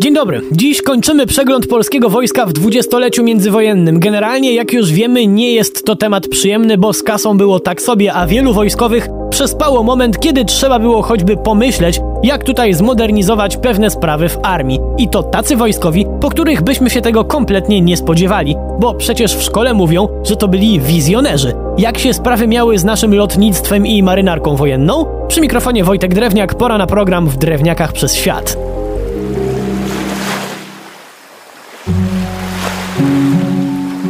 Dzień dobry. Dziś kończymy przegląd polskiego wojska w dwudziestoleciu międzywojennym. Generalnie, jak już wiemy, nie jest to temat przyjemny, bo z kasą było tak sobie, a wielu wojskowych przespało moment, kiedy trzeba było choćby pomyśleć, jak tutaj zmodernizować pewne sprawy w armii. I to tacy wojskowi, po których byśmy się tego kompletnie nie spodziewali, bo przecież w szkole mówią, że to byli wizjonerzy. Jak się sprawy miały z naszym lotnictwem i marynarką wojenną? Przy mikrofonie Wojtek Drewniak, pora na program w Drewniakach przez świat.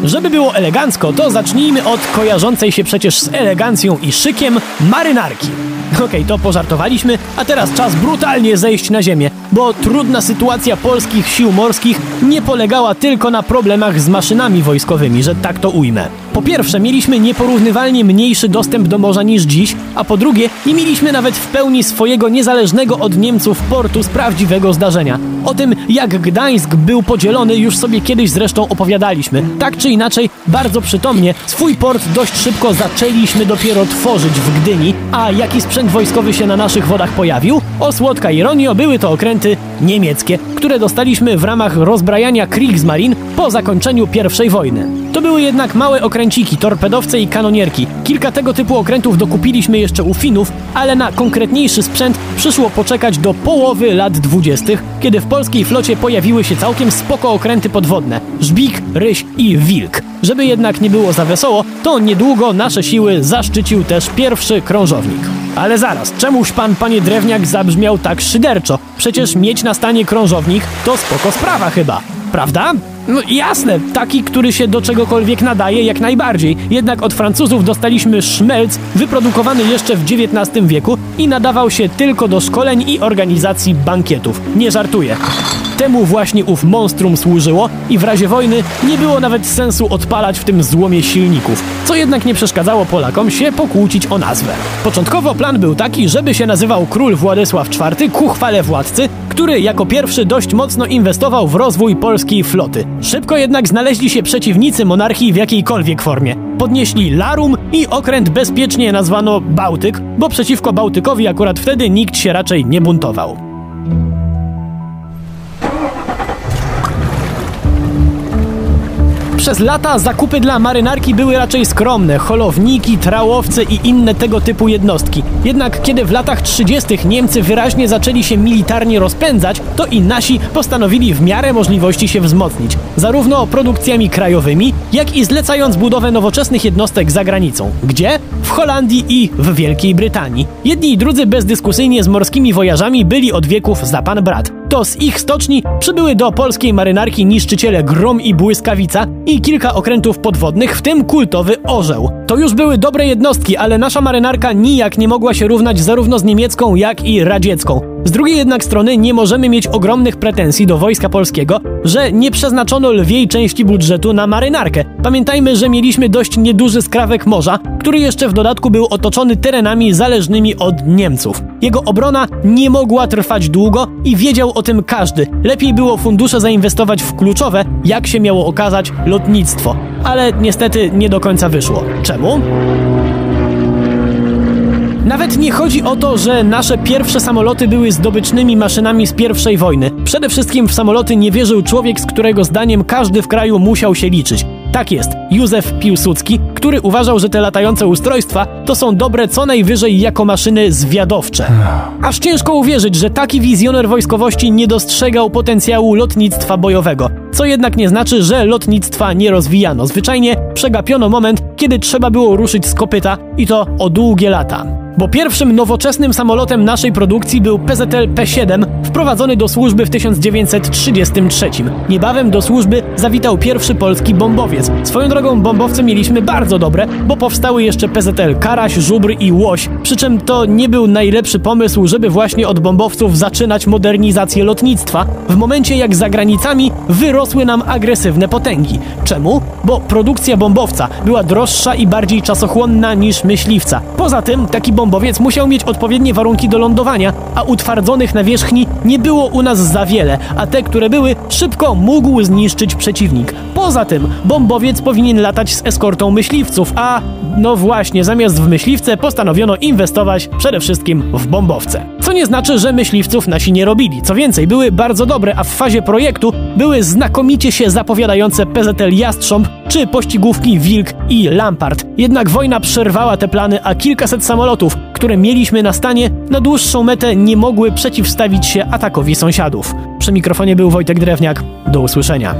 Żeby było elegancko, to zacznijmy od kojarzącej się przecież z elegancją i szykiem marynarki. Okej, okay, to pożartowaliśmy, a teraz czas brutalnie zejść na ziemię, bo trudna sytuacja polskich sił morskich nie polegała tylko na problemach z maszynami wojskowymi, że tak to ujmę. Po pierwsze, mieliśmy nieporównywalnie mniejszy dostęp do morza niż dziś, a po drugie, nie mieliśmy nawet w pełni swojego niezależnego od Niemców portu z prawdziwego zdarzenia. O tym, jak Gdańsk był podzielony, już sobie kiedyś zresztą opowiadaliśmy. Tak czy inaczej, bardzo przytomnie, swój port dość szybko zaczęliśmy dopiero tworzyć w Gdyni, a jaki sprzęt wojskowy się na naszych wodach pojawił? O słodka ironio, były to okręty niemieckie, które dostaliśmy w ramach rozbrajania Kriegsmarine po zakończeniu I wojny. To były jednak małe okręciki, torpedowce i kanonierki. Kilka tego typu okrętów dokupiliśmy jeszcze u Finów, ale na konkretniejszy sprzęt przyszło poczekać do połowy lat dwudziestych, kiedy w polskiej flocie pojawiły się całkiem spoko okręty podwodne. Żbik, Ryś i Wilk. Żeby jednak nie było za wesoło, to niedługo nasze siły zaszczycił też pierwszy krążownik. Ale zaraz, czemuś pan, panie Drewniak, zabrzmiał tak szyderczo? Przecież mieć na stanie krążownik to spoko sprawa chyba, prawda? No jasne, taki, który się do czegokolwiek nadaje, jak najbardziej. Jednak od Francuzów dostaliśmy szmelc, wyprodukowany jeszcze w XIX wieku i nadawał się tylko do szkoleń i organizacji bankietów. Nie żartuję. Temu właśnie ów monstrum służyło i w razie wojny nie było nawet sensu odpalać w tym złomie silników, co jednak nie przeszkadzało Polakom się pokłócić o nazwę. Początkowo plan był taki, żeby się nazywał Król Władysław IV ku chwale władcy, który jako pierwszy dość mocno inwestował w rozwój polskiej floty. Szybko jednak znaleźli się przeciwnicy monarchii w jakiejkolwiek formie. Podnieśli Larum i okręt bezpiecznie nazwano Bałtyk, bo przeciwko Bałtykowi akurat wtedy nikt się raczej nie buntował. Przez lata zakupy dla marynarki były raczej skromne, holowniki, trałowce i inne tego typu jednostki. Jednak kiedy w latach 30. Niemcy wyraźnie zaczęli się militarnie rozpędzać, to i nasi postanowili w miarę możliwości się wzmocnić, zarówno produkcjami krajowymi, jak i zlecając budowę nowoczesnych jednostek za granicą. Gdzie? W Holandii i w Wielkiej Brytanii. Jedni i drudzy bezdyskusyjnie z morskimi wojażami byli od wieków za pan brat. To z ich stoczni przybyły do polskiej marynarki niszczyciele Grom i Błyskawica i kilka okrętów podwodnych, w tym kultowy Orzeł. To już były dobre jednostki, ale nasza marynarka nijak nie mogła się równać zarówno z niemiecką, jak i radziecką. Z drugiej jednak strony nie możemy mieć ogromnych pretensji do Wojska Polskiego, że nie przeznaczono lwiej części budżetu na marynarkę. Pamiętajmy, że mieliśmy dość nieduży skrawek morza, który jeszcze w dodatku był otoczony terenami zależnymi od Niemców. Jego obrona nie mogła trwać długo i wiedział o tym każdy. Lepiej było fundusze zainwestować w kluczowe, jak się miało okazać, lotnictwo. Ale niestety nie do końca wyszło. Czemu? Nawet nie chodzi o to, że nasze pierwsze samoloty były zdobycznymi maszynami z pierwszej wojny. Przede wszystkim w samoloty nie wierzył człowiek, z którego zdaniem każdy w kraju musiał się liczyć. Tak jest, Józef Piłsudski, który uważał, że te latające ustrojstwa to są dobre co najwyżej jako maszyny zwiadowcze. Aż ciężko uwierzyć, że taki wizjoner wojskowości nie dostrzegał potencjału lotnictwa bojowego. Co jednak nie znaczy, że lotnictwa nie rozwijano. Zwyczajnie przegapiono moment, kiedy trzeba było ruszyć z kopyta i to o długie lata bo pierwszym nowoczesnym samolotem naszej produkcji był PZL P-7, wprowadzony do służby w 1933. Niebawem do służby zawitał pierwszy polski bombowiec. Swoją drogą bombowce mieliśmy bardzo dobre, bo powstały jeszcze PZL Karaś, Żubr i Łoś, przy czym to nie był najlepszy pomysł, żeby właśnie od bombowców zaczynać modernizację lotnictwa, w momencie jak za granicami wyrosły nam agresywne potęgi. Czemu? Bo produkcja bombowca była droższa i bardziej czasochłonna niż myśliwca. Poza tym taki bombowiec musiał mieć odpowiednie warunki do lądowania, a utwardzonych nawierzchni nie było u nas za wiele, a te, które były, szybko mógł zniszczyć przeciwnik. Poza tym, bombowiec powinien powinien latać z eskortą myśliwców, a no właśnie, zamiast w myśliwce postanowiono inwestować przede wszystkim w bombowce. Co nie znaczy, że myśliwców nasi nie robili. Co więcej, były bardzo dobre, a w fazie projektu były znakomicie się zapowiadające PZL Jastrząb czy pościgówki Wilk i Lampart. Jednak wojna przerwała te plany, a kilkaset samolotów, które mieliśmy na stanie, na dłuższą metę nie mogły przeciwstawić się atakowi sąsiadów. Przy mikrofonie był Wojtek Drewniak. Do usłyszenia.